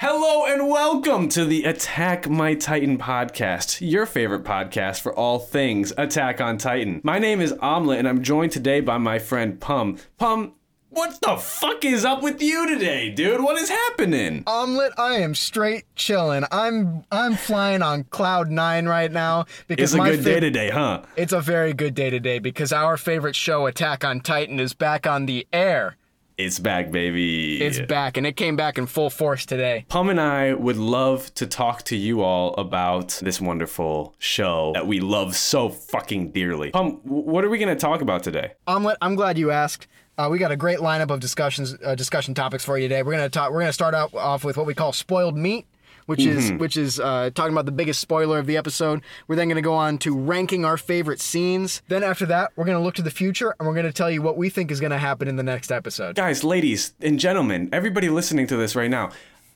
Hello and welcome to the Attack My Titan podcast, your favorite podcast for all things Attack on Titan. My name is Omelette and I'm joined today by my friend Pum. Pum, what the fuck is up with you today, dude? What is happening? Omelet, I am straight chilling. I'm I'm flying on cloud nine right now because It's a good day today, huh? It's a very good day today because our favorite show, Attack on Titan, is back on the air. It's back, baby. It's back, and it came back in full force today. Pum and I would love to talk to you all about this wonderful show that we love so fucking dearly. Pum, what are we going to talk about today? Omelet, I'm glad you asked. Uh, we got a great lineup of discussions, uh, discussion topics for you today. We're gonna talk. We're gonna start out off with what we call spoiled meat, which is which is uh, talking about the biggest spoiler of the episode. We're then gonna go on to ranking our favorite scenes. Then after that, we're gonna look to the future and we're gonna tell you what we think is gonna happen in the next episode. Guys, ladies, and gentlemen, everybody listening to this right now,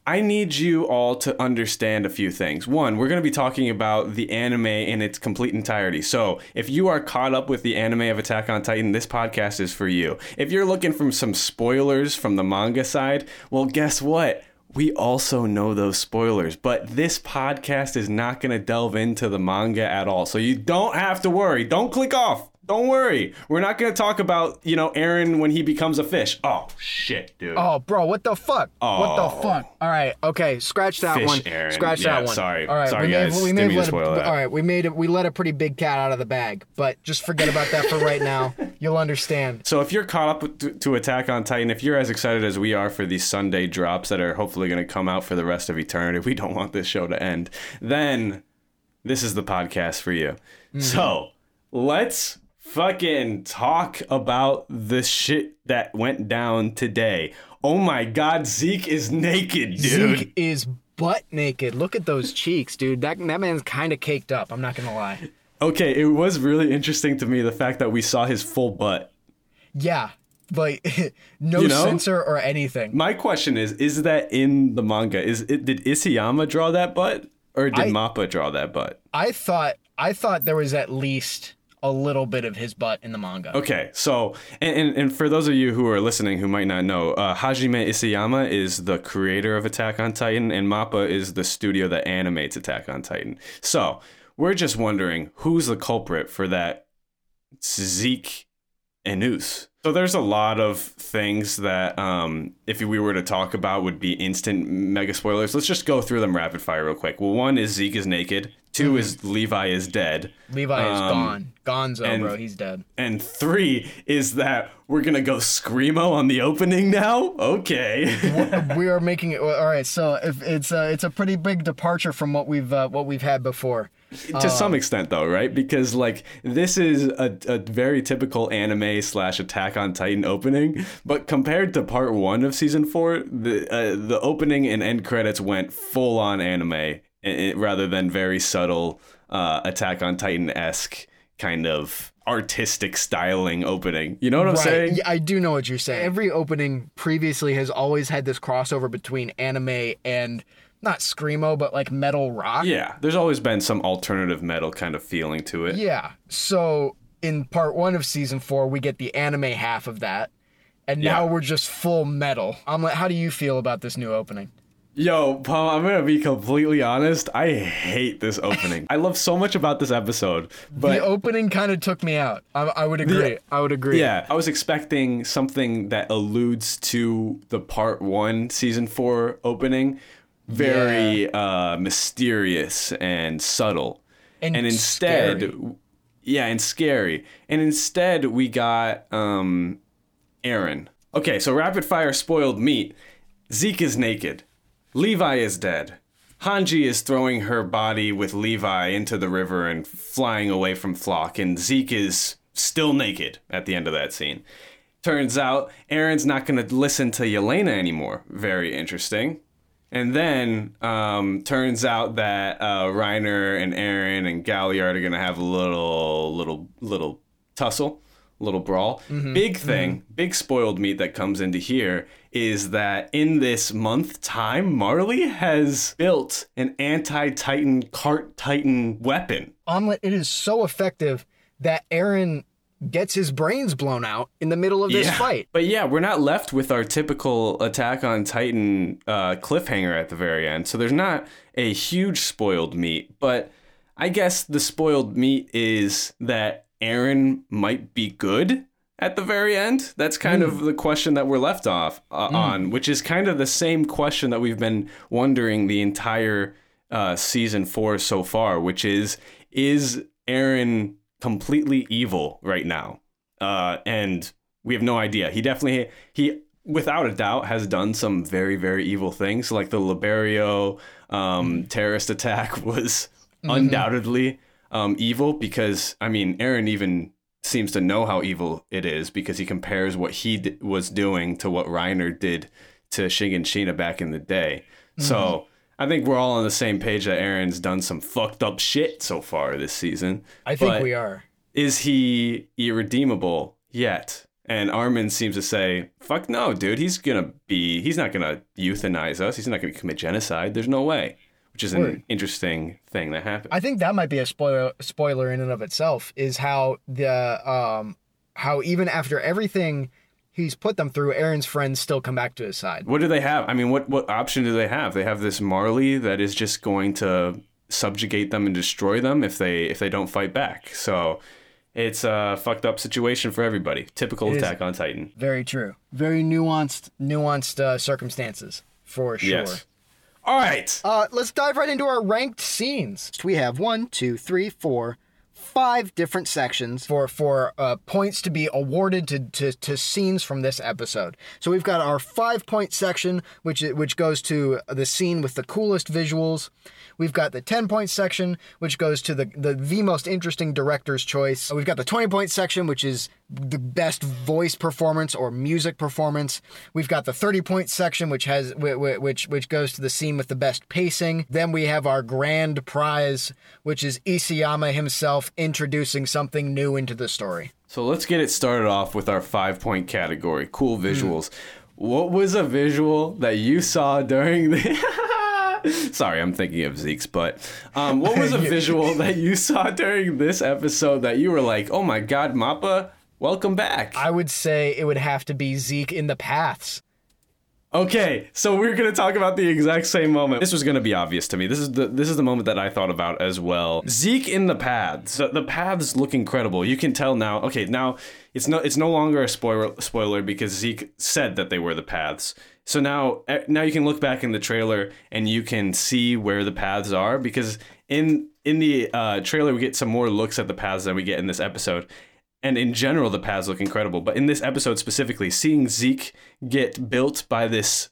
I need you all to understand a few things. One, we're going to be talking about the anime in its complete entirety. So, if you are caught up with the anime of Attack on Titan, this podcast is for you. If you're looking for some spoilers from the manga side, well, guess what? We also know those spoilers, but this podcast is not going to delve into the manga at all. So you don't have to worry. Don't click off. Don't worry. We're not going to talk about, you know, Eren when he becomes a fish. Oh, shit, dude. Oh, bro, what the fuck? What the Oh. fuck? All right, okay, scratch that Fish, one. Eren. Scratch Yeah, that one. sorry. All right, Sorry, we guys. Made, we Didn't have to let a. All right, we made it. We let a pretty big cat out of the bag, but just forget about that for right now. You'll understand. So if you're caught up to, to Attack on Titan, if you're as excited as we are for these Sunday drops that are hopefully going to come out for the rest of eternity, we don't want this show to end. Then this is the podcast for you. Mm-hmm. So let's fucking talk about the shit that went down today. Oh my God, Zeke is naked, dude. Zeke is butt naked. Look at those cheeks, dude. That that man's kind of caked up. I'm not gonna lie. Okay, it was really interesting to me the fact that we saw his full butt. Yeah, like no You know? censor or anything. My question is: Is that in the manga? Is it did Isayama draw that butt, or did I- Mappa draw that butt? I thought I thought there was at least a little bit of his butt in the manga. Okay, so and, and, and for those of you who are listening who might not know, uh, Hajime Isayama is the creator of Attack on Titan, and Mappa is the studio that animates Attack on Titan. So we're just wondering who's the culprit for that Zeke and Us. So there's a lot of things that, um, if we were to talk about, would be instant mega spoilers. Let's just go through them rapid fire real quick. Well, one is Zeke is naked. 2 is Levi is dead. Levi is Um, gone. Gonzo, and- bro, he's dead. And three is that we're gonna go screamo on the opening now. Okay. we are making it all right. So if it's a, it's a pretty big departure from what we've uh, what we've had before. to some extent, though, right? Because like this is a, a very typical anime slash Attack on Titan opening, but compared to part one of season four, the uh, the opening and end credits went full on anime i- i- rather than very subtle uh, Attack on Titan esque kind of artistic styling opening. You know what I'm saying? Yeah, I do know what you're saying. Every opening previously has always had this crossover between anime and not screamo, but like metal rock. Yeah, there's always been some alternative metal kind of feeling to it. Yeah. So in part one of season four, we get the anime half of that. And now Yeah. we're just full metal. I'm like, how do you feel about this new opening? Yo, Paul, I'm gonna be completely honest. I hate this opening. I love so much about this episode, but the opening kind of took me out. I, I would agree. I would agree. yeah, I was expecting something that alludes to the part one, season four opening, very uh, mysterious and subtle, And instead, scary. yeah, and scary. And instead, we got um, Eren. Okay, so rapid fire spoiled meat. Zeke is naked. Levi is dead. Hanji is throwing her body with Levi into the river and flying away from Floch, and Zeke is still naked at the end of that scene. Turns out Eren's not going to listen to Yelena anymore. Very interesting. And then um, turns out that uh, Reiner and Eren and Galliard are going to have a little, little, little tussle, little brawl. Big thing, big spoiled meat that comes into here is that in this month time, Marley has built an anti-Titan cart Titan weapon. Omelet, it is so effective that Eren gets his brains blown out in the middle of this Yeah. fight. But yeah, we're not left with our typical Attack on Titan uh, cliffhanger at the very end. So there's not a huge spoiled meat. But I guess the spoiled meat is that Eren might be good at the very end. That's kind of the question that we're left off uh, on, which is kind of the same question that we've been wondering the entire uh, season four so far, which is is Eren completely evil right now? Uh, and we have no idea. He definitely he without a doubt has done some very very evil things, like the Liberio um, terrorist attack was undoubtedly um, evil because I mean Eren even seems to know how evil it is because he compares what he d- was doing to what Reiner did to Shiganshina back in the day. So I think we're all on the same page that Eren's done some fucked up shit so far this season. I think But- we are. is he irredeemable yet? And Armin seems to say, "Fuck no, dude. He's gonna be. He's not gonna euthanize us. He's not gonna commit genocide. There's no way." Which is an Word. interesting thing that happened. I think that might be a spoiler spoiler in and of itself is how the um how even after everything he's put them through, Eren's friends still come back to his side. what do they have? I mean, what what option do they have? They have this Marley that is just going to subjugate them and destroy them if they if they don't fight back. So it's a fucked up situation for everybody. Typical It. Attack on Titan. Very true. Very nuanced nuanced uh, circumstances for sure. Yes. All right. Uh, let's dive right into our ranked scenes. We have one, two, three, four, five different sections for for uh, points to be awarded to, to to scenes from this episode. So we've got our five point section, which which goes to the scene with the coolest visuals. We've got the 10 point section, which goes to the, the, the most interesting director's choice. We've got the 20 point section, which is the best voice performance or music performance. We've got the 30 point section, which has whi- whi- which which goes to the scene with the best pacing. Then we have our grand prize, which is Isayama himself introducing something new into the story. So let's get it started off with our five point category cool visuals. Hmm. What was a visual that you saw during the. Sorry, I'm thinking of Zeke's, but um, what was a visual that you saw during this episode that you were like, oh my god, Mappa, welcome back? I would say it would have to be Zeke in the paths. Okay, so we're gonna talk about the exact same moment. This was gonna be obvious to me. This is the this is the moment that I thought about as well. Zeke in the paths. So the paths look incredible. You can tell now. Okay, now it's no it's no longer a spoiler spoiler because Zeke said that they were the paths. So now eh, now you can look back in the trailer and you can see where the paths are because in in the uh, trailer we get some more looks at the paths than we get in this episode. And in general, the paths look incredible. But in this episode specifically, seeing Zeke get built by this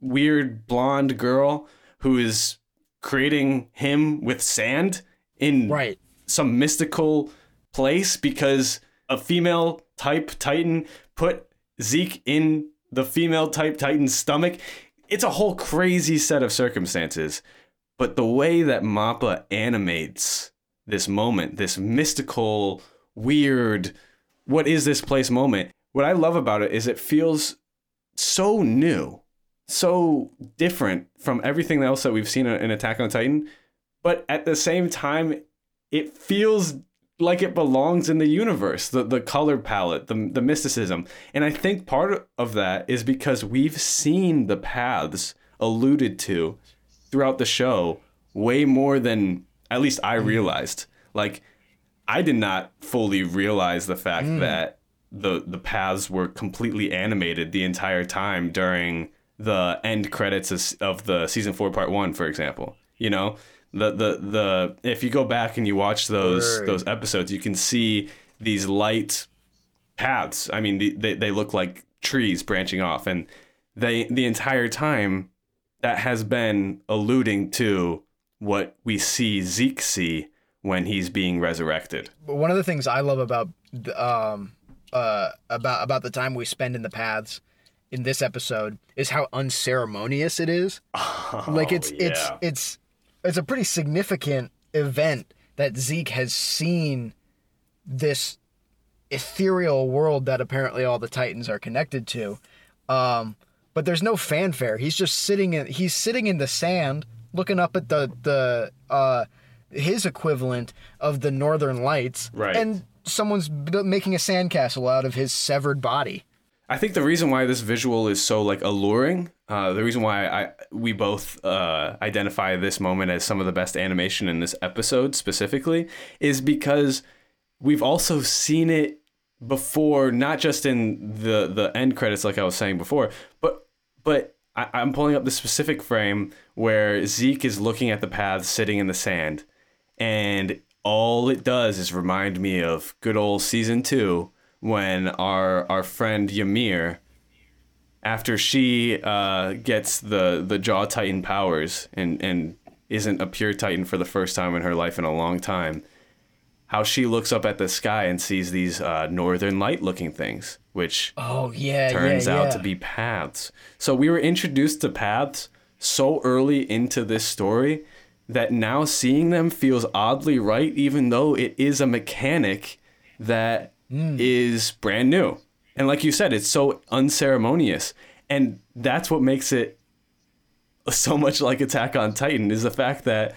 weird blonde girl who is creating him with sand in Right. some mystical place because a female type Titan put Zeke in the female type Titan's stomach. It's a whole crazy set of circumstances. But the way that Mappa animates this moment, this mystical, weird, what is this place moment, what I love about it is it feels so new, so different from everything else that we've seen in Attack on Titan. But at the same time, it feels like it belongs in the universe the, the color palette the, the mysticism. And i think part of that is because we've seen the paths alluded to throughout the show way more than at least i realized. Like i did not fully realize the fact mm. that the the paths were completely animated the entire time during the end credits of, of the season 4 part 1 for example you know? The the the if you go back and you watch those Word. those episodes you can see these light paths. I mean the, they, they look like trees branching off and they the entire time that has been alluding to what we see Zeke see when he's being resurrected. One of the things I love about um uh about about the time we spend in the paths in this episode is how unceremonious it is. like it's it's it's it's a pretty significant event that Zeke has seen this ethereal world that apparently all the Titans are connected to. Um but there's no fanfare. He's just sitting in he's sitting in the sand looking up at the the uh his equivalent of the northern lights Right. and someone's making a sandcastle out of his severed body. I think the reason why this visual is so like alluring, uh, the reason why I we both uh, identify this moment as some of the best animation in this episode specifically, is because we've also seen it before, not just in the the end credits, like I was saying before, but but I, I'm pulling up the specific frame where Zeke is looking at the path, sitting in the sand, and all it does is remind me of good old season two when our our friend Ymir, after she uh, gets the the jaw titan powers and and isn't a pure titan for the first time in her life in a long time, how she looks up at the sky and sees these uh, northern light looking things, which Oh yeah, turns yeah, out to be paths. So we were introduced to paths so early into this story that now seeing them feels oddly right, even though it is a mechanic that hmm. is brand new. And like you said, it's so unceremonious. And that's what makes it so much like Attack on Titan is the fact that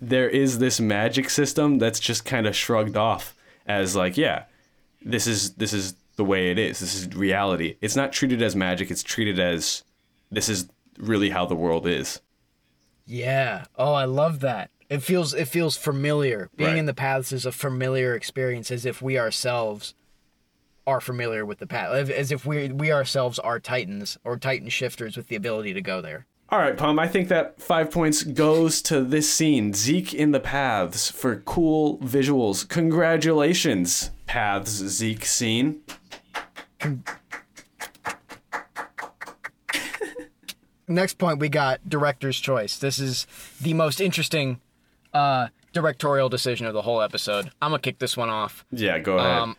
there is this magic system that's just kind of shrugged off as like, yeah, this is this is the way it is. This is reality. It's not treated as magic. It's treated as this is really how the world is. Yeah. Oh, I love that. It feels it feels familiar. Being Right. in the paths is a familiar experience, as if we ourselves are familiar with the path, as if we we ourselves are titans or titan shifters with the ability to go there. All right, Pum. I think that five points goes to this scene. Zeke in the paths for cool visuals. Congratulations, paths Zeke scene. Next point, we got director's choice. This is the most interesting uh, directorial decision of the whole episode. I'm gonna kick this one off. Yeah, go ahead. Um,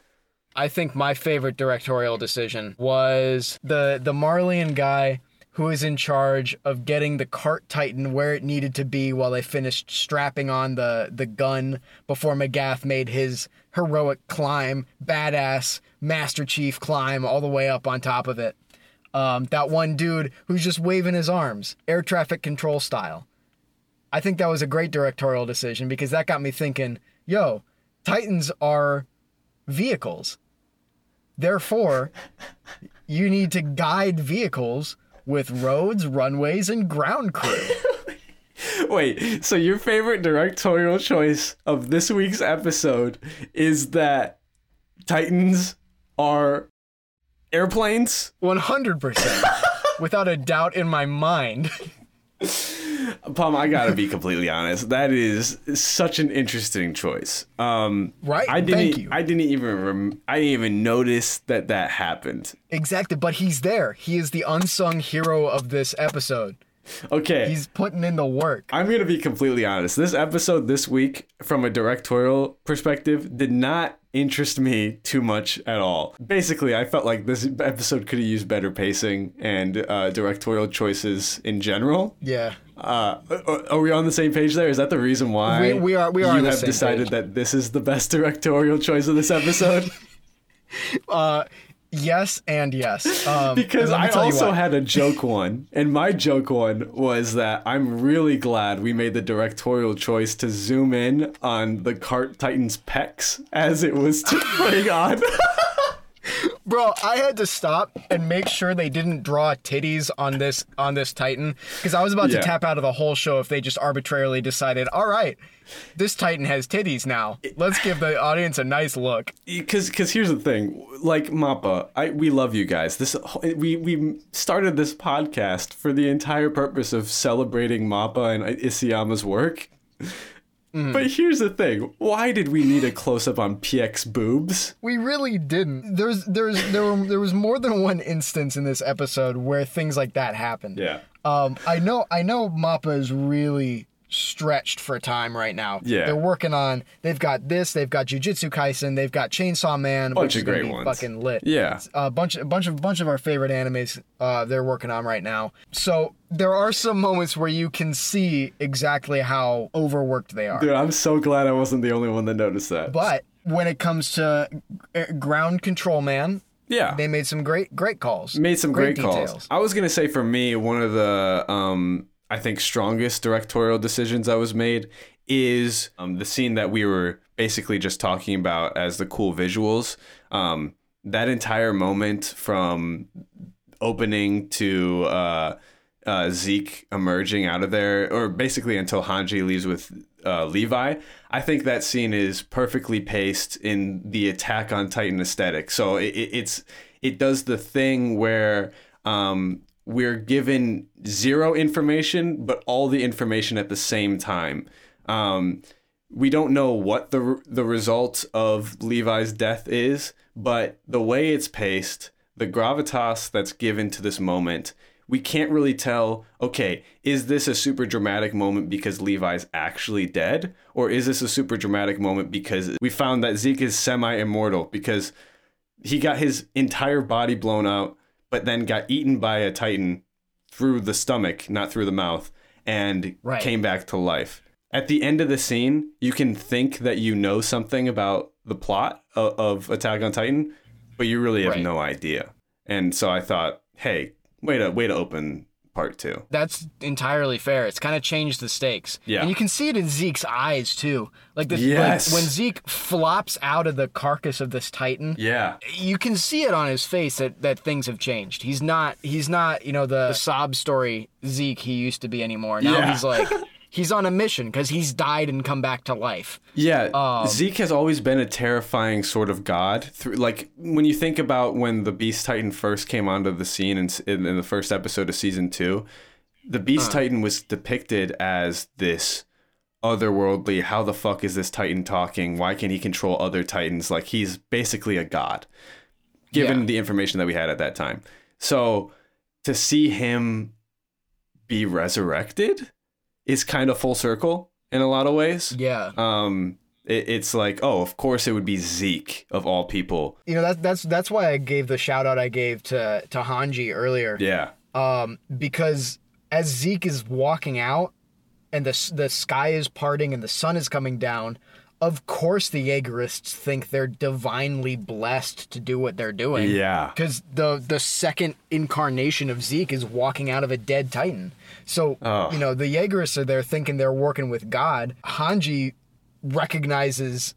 I think my favorite directorial decision was the the Marleyan guy who is in charge of getting the cart Titan where it needed to be while they finished strapping on the the gun before Magath made his heroic climb, badass Master Chief climb all the way up on top of it. Um, that one dude who's just waving his arms, air traffic control style. I think that was a great directorial decision because that got me thinking, yo, Titans are vehicles. Therefore, you need to guide vehicles with roads, runways, and ground crew. Wait, so your favorite directorial choice of this week's episode is that Titans are airplanes? 100%. Without a doubt in my mind. Pum, I gotta be completely honest. That is such an interesting choice. Um, Right? I didn't. Thank you. I didn't even. Rem- I didn't even notice that that happened. Exactly, but he's there. He is the unsung hero of this episode. Okay, He's putting in the work. I'm gonna be completely honest. This episode this week, from a directorial perspective, did not interest me too much at all. Basically, I felt like this episode could have used better pacing and uh, directorial choices in general. Yeah. Uh, are- we on the same page there? Is that the reason why We- we are- we are you on the have decided page. that this is the best directorial choice of this episode? Yes and yes. Um, because me I also had a joke one, and my joke one was that I'm really glad we made the directorial choice to zoom in on the cart titan's pecs as it was putting on. Bro, I had to stop and make sure they didn't draw titties on this on this Titan because I was about Yeah. to tap out of the whole show if they just arbitrarily decided, all right, this Titan has titties now. Let's give the audience a nice look. Because because here's the thing, like Mappa, I we love you guys. This we we started this podcast for the entire purpose of celebrating Mappa and Isayama's work. Mm-hmm. But here's the thing: why did we need a close up on Pieck's boobs? We really didn't. There's there's there were there was more than one instance in this episode where things like that happened. Yeah. Um, I know, I know, Mappa is really stretched for a time right now. Yeah. they're working on. They've got this. They've got Jujutsu Kaisen. They've got Chainsaw Man, Bunch which of is great ones. fucking lit. Yeah. a bunch, a bunch of, bunch of our favorite animes. Uh, they're working on right now. So there are some moments where you can see exactly how overworked they are. Dude, I'm so glad I wasn't the only one that noticed that. But when it comes to uh, Ground Control Man, yeah. they made some great, great calls. made some great, calls. I was gonna say for me, one of the um, I think strongest directorial decisions I was made is um, the scene that we were basically just talking about as the cool visuals. Um, that entire moment from opening to uh, uh, Zeke emerging out of there, or basically until Hanji leaves with uh, Levi, I think that scene is perfectly paced in the Attack on Titan aesthetic. So it, it, it's it does the thing where um, we're given zero information, but all the information at the same time. Um, we don't know what the the result of Levi's death is, but the way it's paced, the gravitas that's given to this moment, we can't really tell. Okay, is this a super dramatic moment because Levi's actually dead, or is this a super dramatic moment because we found that Zeke is semi immortal because he got his entire body blown out, but then got eaten by a Titan through the stomach, not through the mouth, and Right. came back to life. At the end of the scene, you can think that you know something about the plot of, of Attack on Titan, but you really have Right. no idea. And so I thought, hey, way to way to open part two. That's entirely fair. It's kind of changed the stakes. Yeah. And you can see it in Zeke's eyes too. Like this Yes. like when Zeke flops out of the carcass of this Titan, Yeah. you can see it on his face that, that things have changed. He's not he's not, you know, the, the sob story Zeke he used to be anymore. Now Yeah. he's like he's on a mission because he's died and come back to life. Yeah, Um, Zeke has always been a terrifying sort of god. Through like when you think about when the Beast Titan first came onto the scene in, in, in the first episode of season two, the Beast Titan was depicted as this otherworldly. How the fuck is this Titan talking? Why can he control other Titans? Like he's basically a god, given Yeah. the information that we had at that time. So to see him be resurrected is kind of full circle in a lot of ways Yeah. um it, it's like oh of course it would be zeke of all people You know, that's that's that's why I gave the shout out I gave to to Hanji earlier. yeah um, because as Zeke is walking out and the the sky is parting and the sun is coming down, of course the Jaegerists think they're divinely blessed to do what they're doing. yeah Because the the second incarnation of Zeke is walking out of a dead Titan. So Oh. you know the Jaegerists are there thinking they're working with God. Hanji recognizes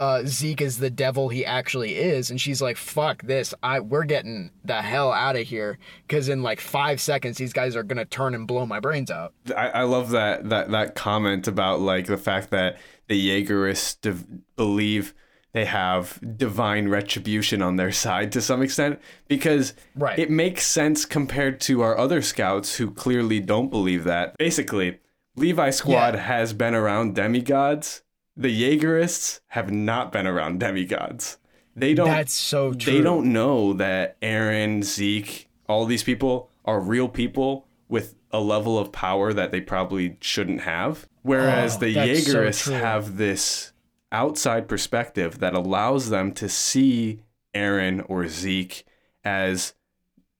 uh, Zeke as the devil he actually is, and she's like, "Fuck this! I we're getting the hell out of here." Because in like five seconds, these guys are gonna turn and blow my brains out. I, I love that that that comment about like the fact that the Jaegerists div- believe they have divine retribution on their side to some extent because Right. it makes sense compared to our other scouts who clearly don't believe that. Basically, Levi Squad Yeah. has been around demigods. The Jaegerists have not been around demigods. They don't That's so true. they don't know that Eren, Zeke, all these people are real people with a level of power that they probably shouldn't have. Whereas Oh, the that's so have this outside perspective that allows them to see Eren or Zeke as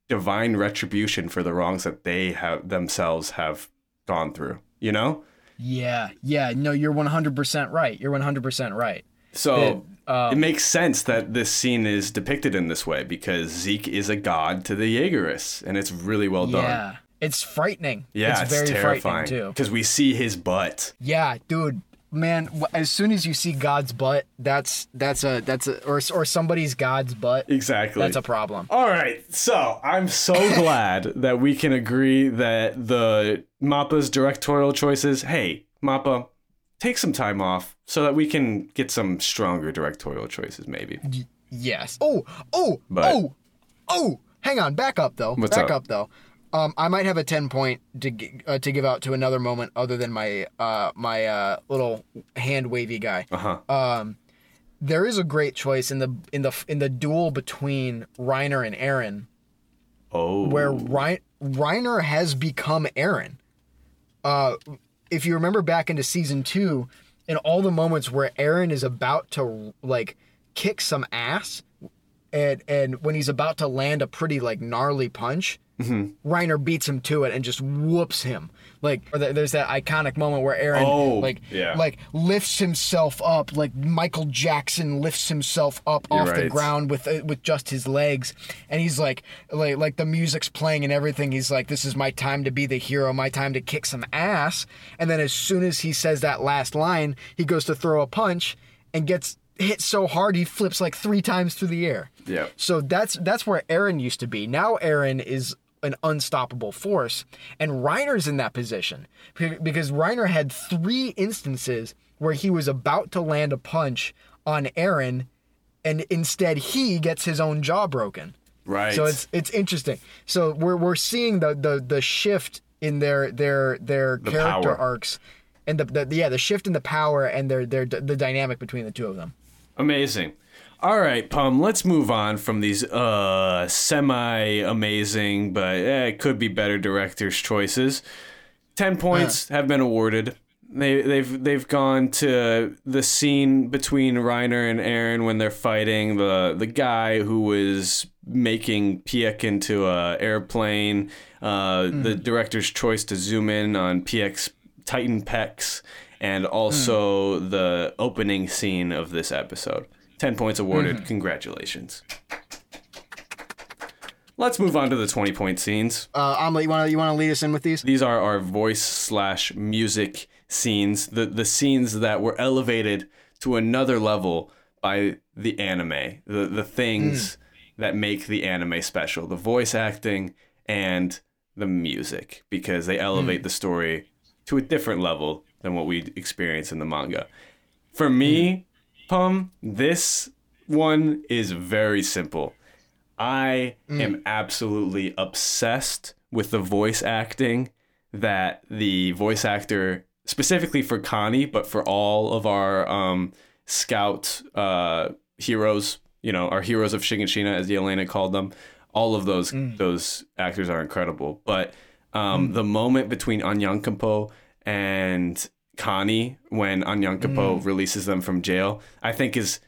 divine retribution for the wrongs that they have themselves have gone through. You know? Yeah, yeah. No, you're 100 percent right. You're 100 percent right. So um, it makes sense that this scene is depicted in this way because Zeke is a god to the Jaegerists, and it's really well done. It's frightening. Yeah, it's, it's, very terrifying frightening too. because we see his butt. Yeah, dude, man. As soon as you see God's butt, that's that's a that's a or or somebody's God's butt. Exactly. That's a problem. All right, so I'm so glad that we can agree that the Mappa's directorial choices. Hey, Mappa, take some time off so that we can get some stronger directorial choices, maybe. Yes. Oh, oh, But- oh, oh. Hang on. Back up though. Back up? up though. Um, I might have a ten point to uh, to give out to another moment other than my uh my uh little hand wavy guy. Uh huh. Um, there is a great choice in the in the in the duel between Reiner and Eren, oh. where Rein, Reiner has become Eren. Uh, if you remember back into season two, in all the moments where Eren is about to like kick some ass, and and when he's about to land a pretty like gnarly punch, Reiner beats him to it and just whoops him. Like there's that iconic moment where Eren Oh, like yeah. like lifts himself up like Michael Jackson lifts himself up You're off the ground with uh, with just his legs and he's like like like the music's playing and everything he's like this is my time to be the hero my time to kick some ass and then as soon as he says that last line he goes to throw a punch and gets hit so hard he flips like three times through the air. Yeah. So that's that's where Eren used to be. Now Eren is an unstoppable force, and Reiner's in that position because Reiner had three instances where he was about to land a punch on Eren, and instead he gets his own jaw broken. Right. So it's it's interesting. So we're we're seeing the the the shift in their their their character power. arcs, and the, the yeah the shift in the power and their their the dynamic between the two of them. Amazing. All right, Pum, let's move on from these uh semi amazing, but eh, it could be better director's choices. 10 points have been awarded. They they've they've gone to the scene between Reiner and Eren when they're fighting the the guy who was making Pieck into a airplane. Uh, The director's choice to zoom in on Pieck's Titan pecs, and also the opening scene of this episode. 10 points awarded. Mm-hmm. Congratulations. Let's move on to the 20 point scenes. Uh, you want to you want to lead us in with these? These are our voice slash music scenes, the, the scenes that were elevated to another level by the anime, the, the things mm. that make the anime special the voice acting and the music, because they elevate mm. the story to a different level than what we experience in the manga. For me, mm. Pum, this one is very simple. I am absolutely obsessed with the voice acting that the voice actor, specifically for Connie, but for all of our um, scout uh, heroes, you know, our heroes of Shiganshina, as Yelena called them, all of those those actors are incredible. But um, the moment between Onyankopon and Connie, when Onyankopon mm. releases them from jail, I think is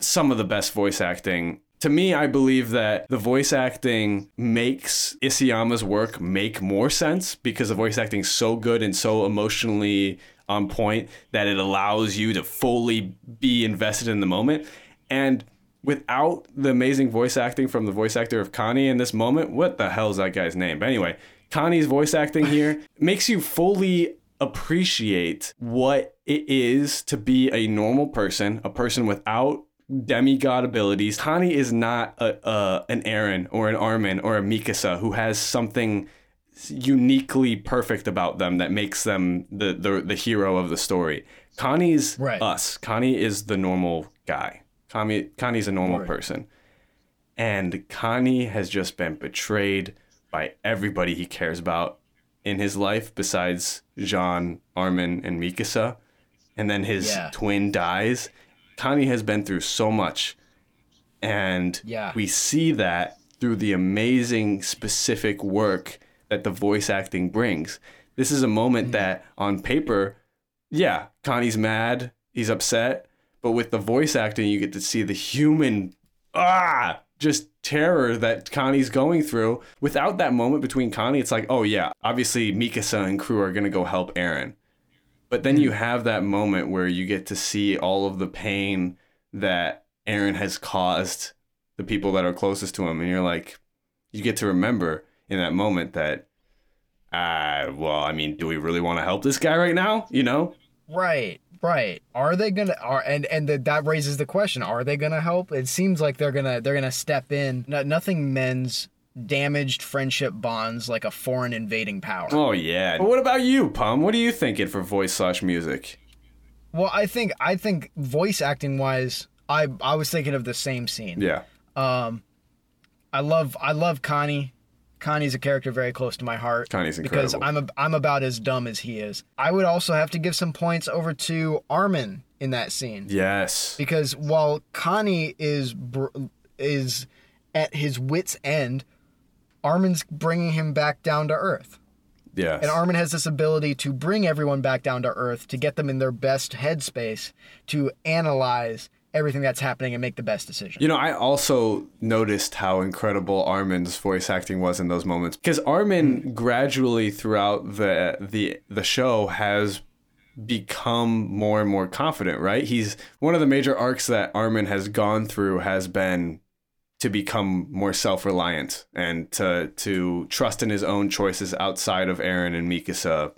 some of the best voice acting. To me, I believe that the voice acting makes Isayama's work make more sense because the voice acting is so good and so emotionally on point that it allows you to fully be invested in the moment. And without the amazing voice acting from the voice actor of Connie in this moment, what the hell is that guy's name? But anyway, Connie's voice acting here makes you fully appreciate what it is to be a normal person, a person without demigod abilities. Connie is not a, a an Eren or an Armin or a Mikasa who has something uniquely perfect about them that makes them the the, the hero of the story. Connie's Right. us. Connie is the normal guy. Connie Connie's a normal Right. person. And Connie has just been betrayed by everybody he cares about in his life besides Jean, Armin, and Mikasa. And then his Yeah. twin dies. Connie has been through so much. And Yeah. we see that through the amazing specific work that the voice acting brings. This is a moment that on paper, yeah, Connie's mad, he's upset, but with the voice acting, you get to see the human ah just terror that Connie's going through. Without that moment between Connie, it's like, oh yeah, obviously Mikasa and crew are gonna go help Eren. But then you have that moment where you get to see all of the pain that Eren has caused the people that are closest to him, and you're like, you get to remember in that moment that, ah, well, I mean, do we really want to help this guy right now? You know? Right, right. Are they gonna? Are and and the, that raises the question: Are they gonna help? It seems like they're gonna they're gonna step in. No, nothing mends damaged friendship bonds like a foreign invading power. Oh yeah. But what about you, Pum? What are you thinking for voice slash music? Well, I think I think voice acting wise, I I was thinking of the same scene. Yeah. Um, I love I love Connie. Connie's a character very close to my heart. Connie's incredible. because. I'm a, I'm about as dumb as he is. I would also have to give some points over to Armin in that scene Yes. because while Connie is br- is at his wits end, Armin's bringing him back down to earth. Yes. And Armin has this ability to bring everyone back down to earth, to get them in their best headspace, to analyze everything that's happening and make the best decision. You know, I also noticed how incredible Armin's voice acting was in those moments because Armin gradually throughout the the the show has become more and more confident, right? He's one of the major arcs that Armin has gone through has been to become more self-reliant and to to trust in his own choices outside of Eren and Mikasa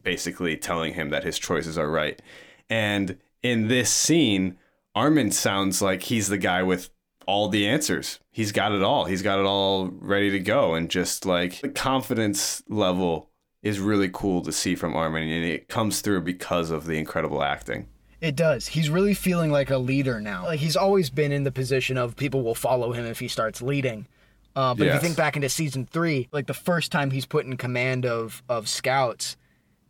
basically telling him that his choices are right. And in this scene Armin sounds like he's the guy with all the answers. He's got it all. He's got it all ready to go. And just like the confidence level is really cool to see from Armin. And it comes through because of the incredible acting. It does. He's really feeling like a leader now. Like he's always been in the position of people will follow him if he starts leading. Uh, but if you think back into season three, like the first time he's put in command of of scouts,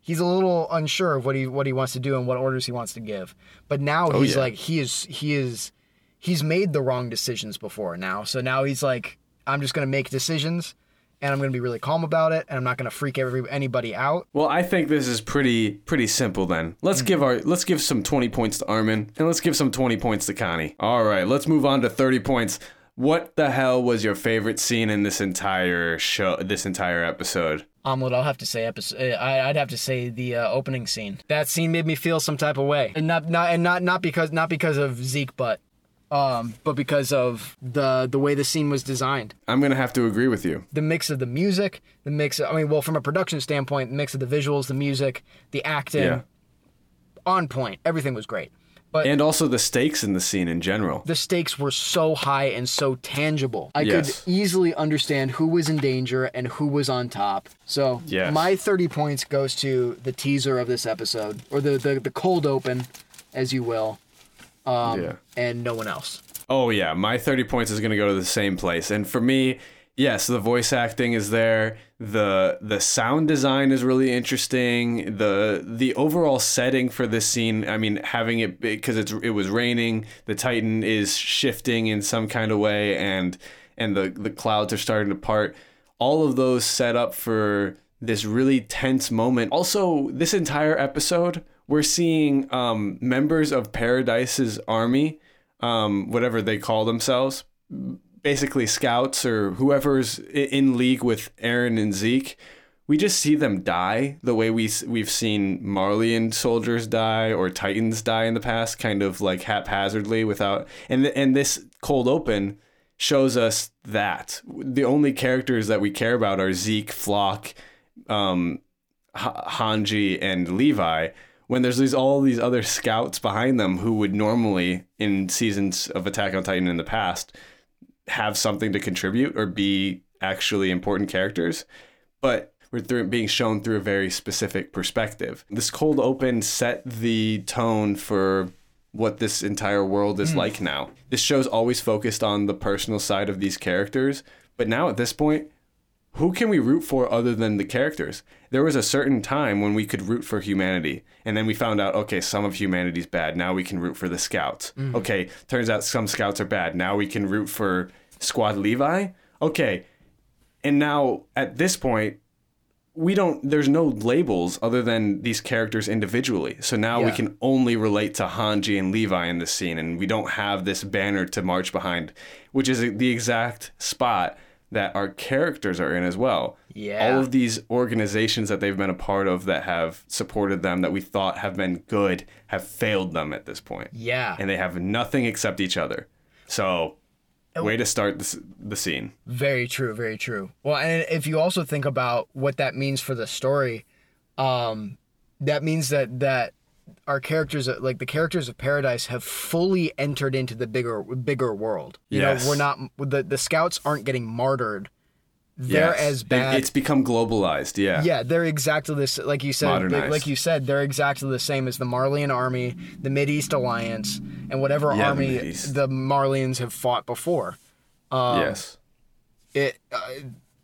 he's a little unsure of what he what he wants to do and what orders he wants to give. But now Oh, he's yeah. like he is he is he's made the wrong decisions before now. So now he's like I'm just gonna make decisions and I'm gonna be really calm about it and I'm not gonna freak every anybody out. Well, I think this is pretty pretty simple then. Let's mm. give our let's give some 20 points to Armin and let's give some 20 points to Connie. All right, let's move on to 30 points. What the hell was your favorite scene in this entire show this entire episode? Omelet, I'll have to say episode. I, I'd have to say the uh, opening scene. That scene made me feel some type of way, and not not and not not because not because of Zeke, but um, but because of the the way the scene was designed. I'm going to have to agree with you. The mix of the music, the mix. Of, I mean, well, from a production standpoint, the mix of the visuals, the music, the acting, Yeah. on point. Everything was great. But And also the stakes in the scene in general. the stakes were so high and so tangible. I Yes. could easily understand who was in danger and who was on top. So Yes. my 30 points goes to the teaser of this episode, or the, the, the cold open, as you will, um, yeah. and no one else. Oh yeah, my 30 points is going to go to the same place. And for me, yes, the voice acting is there. The the sound design is really interesting. The the overall setting for this scene, I mean, having it because it's it was raining, the Titan is shifting in some kind of way and and the the clouds are starting to part. All of those set up for this really tense moment. Also, this entire episode, we're seeing um, members of Paradise's army um, whatever they call themselves, basically scouts or whoever's in league with Eren and Zeke. We just see them die the way we we've seen Marleyan soldiers die or Titans die in the past, kind of like haphazardly without. And and this cold open shows us that the only characters that we care about are Zeke, Floch, um, Hanji and Levi when there's these all these other scouts behind them who would normally in seasons of Attack on Titan in the past have something to contribute or be actually important characters but we're through, being shown through a very specific perspective. This cold open set the tone for what this entire world is hmm. like now. This show's always focused on the personal side of these characters but now at this point who can we root for other than the characters? There was a certain time when we could root for humanity, and then we found out, okay, some of humanity's bad. Now we can root for the scouts. Mm-hmm. Okay, turns out some scouts are bad. Now we can root for Squad Levi. Okay, and now at this point, we don't. There's no labels other than these characters individually. So now we can only relate to Hanji and Levi in this scene, and we don't have this banner to march behind, which is the exact spot that our characters are in as well. Yeah. All of these organizations that they've been a part of that have supported them that we thought have been good have failed them at this point. Yeah. And they have nothing except each other. So, way to start this, the scene. Very true, very true. Well, and if you also think about what that means for the story, um, that means that that our characters, like the characters of Paradise, have fully entered into the bigger bigger world. You Yes. know, we're not the the scouts aren't getting martyred. They're Yes. as bad. It's become globalized. Yeah. yeah, they're exactly this. Like you said, like, Modernized. like you said, they're exactly the same as the Marleyan army, the Mideast Alliance, and whatever Yeah, the army Mideast. the Marleyans have fought before. Um, yes. it uh,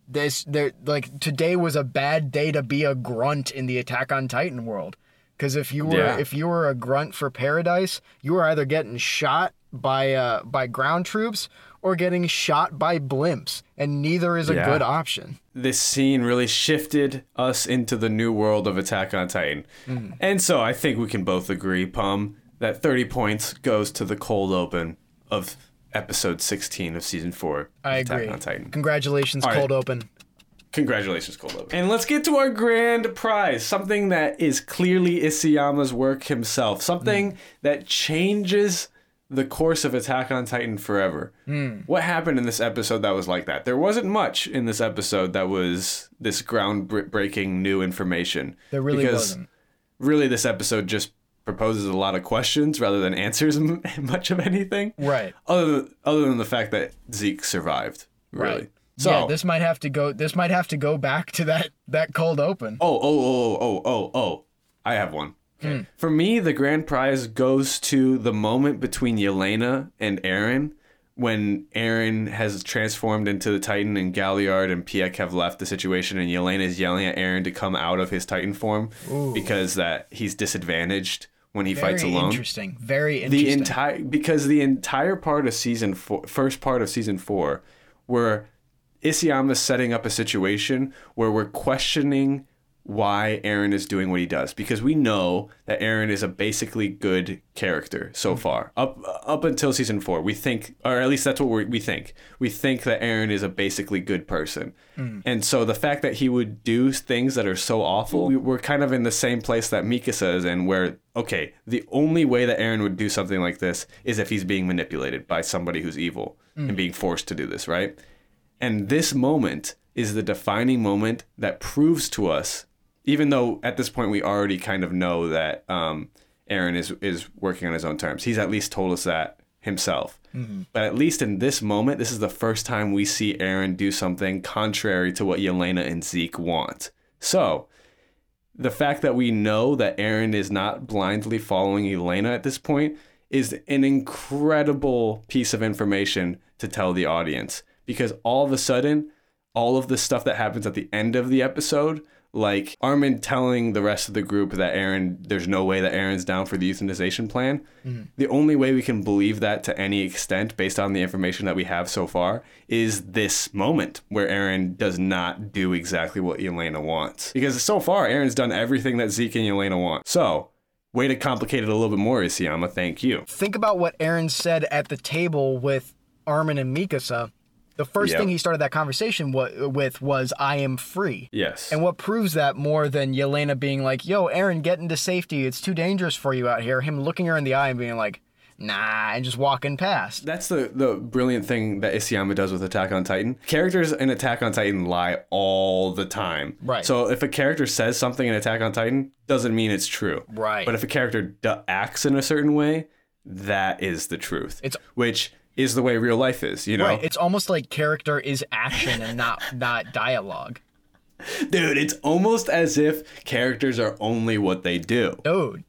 this there like today was a bad day to be a grunt in the attack on titan world because if you were Yeah. if you were a grunt for paradise you were either getting shot by uh by ground troops or getting shot by blimps and neither is a Yeah. good option this scene really shifted us into the new world of Attack on Titan. Mm. And so I think we can both agree, Pum, that 30 points goes to the cold open of episode 16 of season 4 of i Attack agree on Titan. congratulations All right. cold open Congratulations, Cold Open. And let's get to our grand prize, something that is clearly Isayama's work himself, something hmm. that changes the course of Attack on Titan forever. Hmm. What happened in this episode that was like that? There wasn't much in this episode that was this groundbreaking new information. there really because wasn't really this episode just proposes a lot of questions rather than answers m- much of anything. Right. Other than, other than the fact that Zeke survived, really. Right. So, yeah, this might have to go. This might have to go back to that that cold open. oh, oh, oh, oh, oh, oh, I have one. Hmm. For me, the grand prize goes to the moment between Yelena and Eren when Eren has transformed into the Titan and Galliard and Pieck have left the situation and Yelena is yelling at Eren to come out of his Titan form because that he's disadvantaged when he fights alone. interesting. Very interesting. the entire because the entire part of season four, first part of season four, where Isayama's setting up a situation where we're questioning why Eren is doing what he does because we know that Eren is a basically good character so mm-hmm. far. Up up until season four we think or at least that's what we we think. We think that Eren is a basically good person. Mm. And so the fact that he would do things that are so awful we, we're kind of in the same place that Mikasa is in where okay the only way that Eren would do something like this is if he's being manipulated by somebody who's evil and mm. being forced to do this right and this moment is the defining moment that proves to us, even though at this point we already kind of know that um, Eren is is working on his own terms. He's at least told us that himself. But at least in this moment, this is the first time we see Eren do something contrary to what Yelena and Zeke want. So the fact that we know that Eren is not blindly following Yelena at this point is an incredible piece of information to tell the audience because all of a sudden, all of the stuff that happens at the end of the episode, like Armin telling the rest of the group that Eren, there's no way that Eren's down for the euthanization plan. Mm-hmm. The only way we can believe that to any extent, based on the information that we have so far, is this moment where Eren does not do exactly what Yelena wants. Because so far, Eren's done everything that Zeke and Yelena want. So, way to complicate it a little bit more, Isayama. Thank you. Think about what Eren said at the table with Armin and Mikasa. The first Yep. thing he started that conversation wa- with was "I am free." Yes. And what proves that more than Yelena being like, "Yo, Eren, get into safety. It's too dangerous for you out here." Him looking her in the eye and being like, "Nah," and just walking past. That's the, the brilliant thing that Isayama does with Attack on Titan. Characters in Attack on Titan lie all the time. Right. So if a character says something in Attack on Titan, doesn't mean it's true. Right. But if a character acts in a certain way, that is the truth. It's- which is the way real life is. You know, Right. It's almost like character is action and not not dialogue. dude. It's almost as if characters are only what they do. Dude,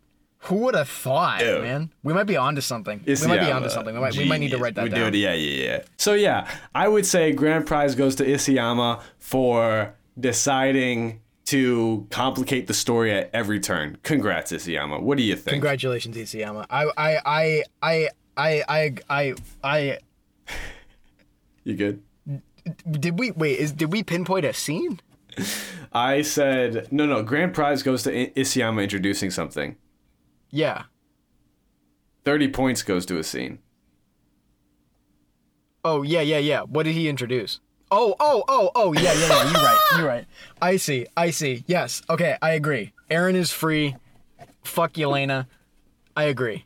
who would have thought, Dude. man? We might be onto something. we might be onto Isayama, something. We might, we might need to write that we down. Do it, yeah, yeah, yeah. So yeah, I would say grand prize goes to Isayama for deciding to complicate the story at every turn. Congrats, Isayama. What do you think? Congratulations, Isayama. I I I I I I I I you good? did we wait? Is did we pinpoint a scene? I said no, no. Grand prize goes to I- Isayama introducing something. Yeah. Thirty points goes to a scene. Oh yeah yeah yeah. What did he introduce? Oh oh oh oh yeah yeah yeah. You're right. You're right. I see. I see. Yes. Okay. I agree. Eren is free. Fuck Yelena. I agree.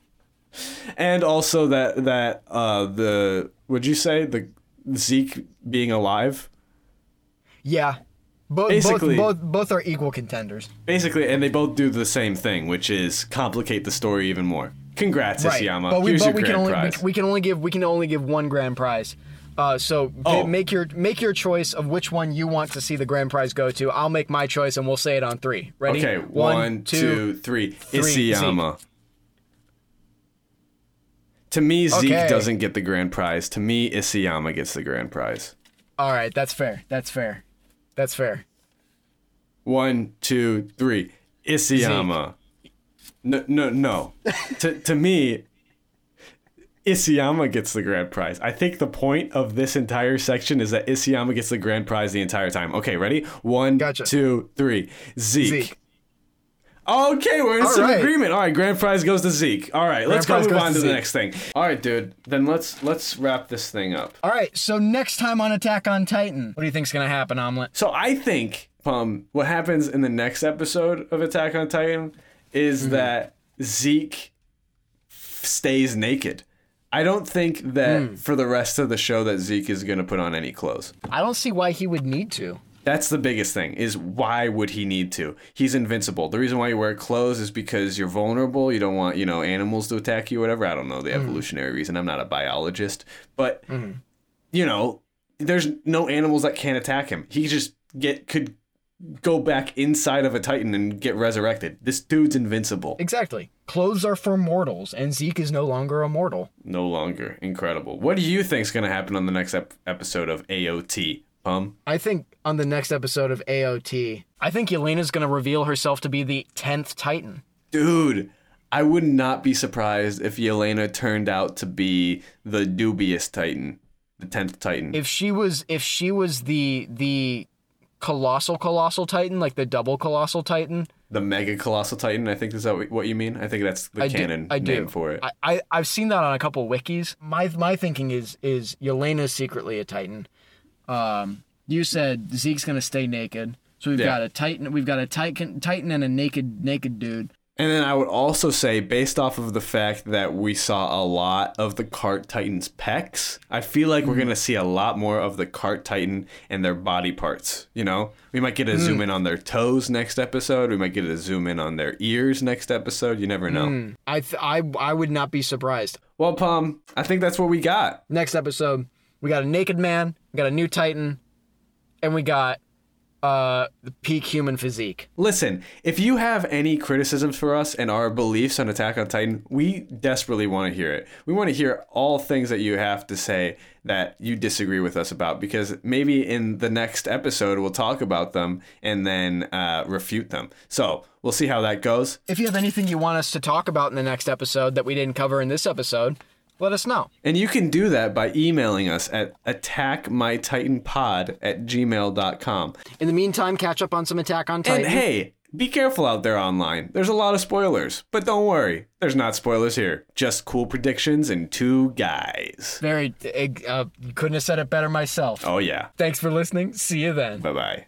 And also that that uh the would you say the Zeke being alive Yeah. Both Basically- both both both are equal contenders. basically and they both do the same thing which is complicate the story even more congrats Right. Isayama But we here's but your we can only we, prize we can only give we can only give one grand prize. Uh, so Oh. make your make your choice of which one you want to see the grand prize go to. I'll make my choice and we'll say it on three. Ready? okay one two three three, Isayama to me Zeke Okay. doesn't get the grand prize to me Isayama gets the grand prize All right, that's fair. That's fair. That's fair. one two three Isayama no no no to to me Isayama gets the grand prize. I think the point of this entire section is that Isayama gets the grand prize the entire time. Okay, ready? One, Gotcha. two, three. Zeke. Zeke. Okay, we're in All some right. agreement. All right, grand prize goes to Zeke. All right, let's go prize move goes on to to the Zeke. next thing. All right, dude. Then let's let's wrap this thing up. All right, so next time on Attack on Titan, what do you think's gonna happen, Omlette? So I think, um, what happens in the next episode of Attack on Titan is Mm-hmm. that Zeke f- stays naked. I don't think that Hmm. for the rest of the show that Zeke is gonna put on any clothes. I don't see why he would need to. That's the biggest thing is why would he need to? He's invincible. The reason why you wear clothes is because you're vulnerable. You don't want, you know, animals to attack you, whatever. I don't know the Mm-hmm. evolutionary reason. I'm not a biologist. But you know, there's no animals that can't attack him. He just get could go back inside of a titan and get resurrected. This dude's invincible. Exactly. Clothes are for mortals, and Zeke is no longer a mortal. No longer. Incredible. What do you think's going to happen on the next ep- episode of AOT? I think on the next episode of AOT, I think Yelena's going to reveal herself to be the 10th Titan. Dude, I would not be surprised if Yelena turned out to be the dubious Titan, the tenth Titan. If she was if she was the the colossal colossal Titan, like the double colossal Titan, the Mega Colossal Titan, I think is that what you mean. I think that's the I do- canon I do. name for it. I, I I've seen that on a couple wikis. My my thinking is is Yelena's secretly a Titan. Um, you said Zeke's gonna stay naked, so we've Yeah. got a Titan. We've got a Titan Titan and a naked naked dude. And then I would also say, based off of the fact that we saw a lot of the Cart Titan's pecs, I feel like we're mm-hmm. gonna see a lot more of the Cart Titan and their body parts. You know, we might get a mm. zoom in on their toes next episode. We might get a zoom in on their ears next episode. You never know. Mm. I th- I I would not be surprised. Well, Pum, I think that's what we got. Next episode, we got a naked man, we got a new Titan, and we got uh the peak human physique. Listen, if you have any criticisms for us and our beliefs on Attack on Titan, we desperately want to hear it. We want to hear all things that you have to say that you disagree with us about because maybe in the next episode we'll talk about them and then uh, refute them. So we'll see how that goes. If you have anything you want us to talk about in the next episode that we didn't cover in this episode, let us know. And you can do that by emailing us at attackmytitanpod at gmail.com. In the meantime, catch up on some Attack on Titan. And hey, be careful out there online. There's a lot of spoilers, but don't worry, there's not spoilers here. Just cool predictions and two guys. Very, uh, couldn't have said it better myself. Oh, yeah. Thanks for listening. See you then. Bye bye.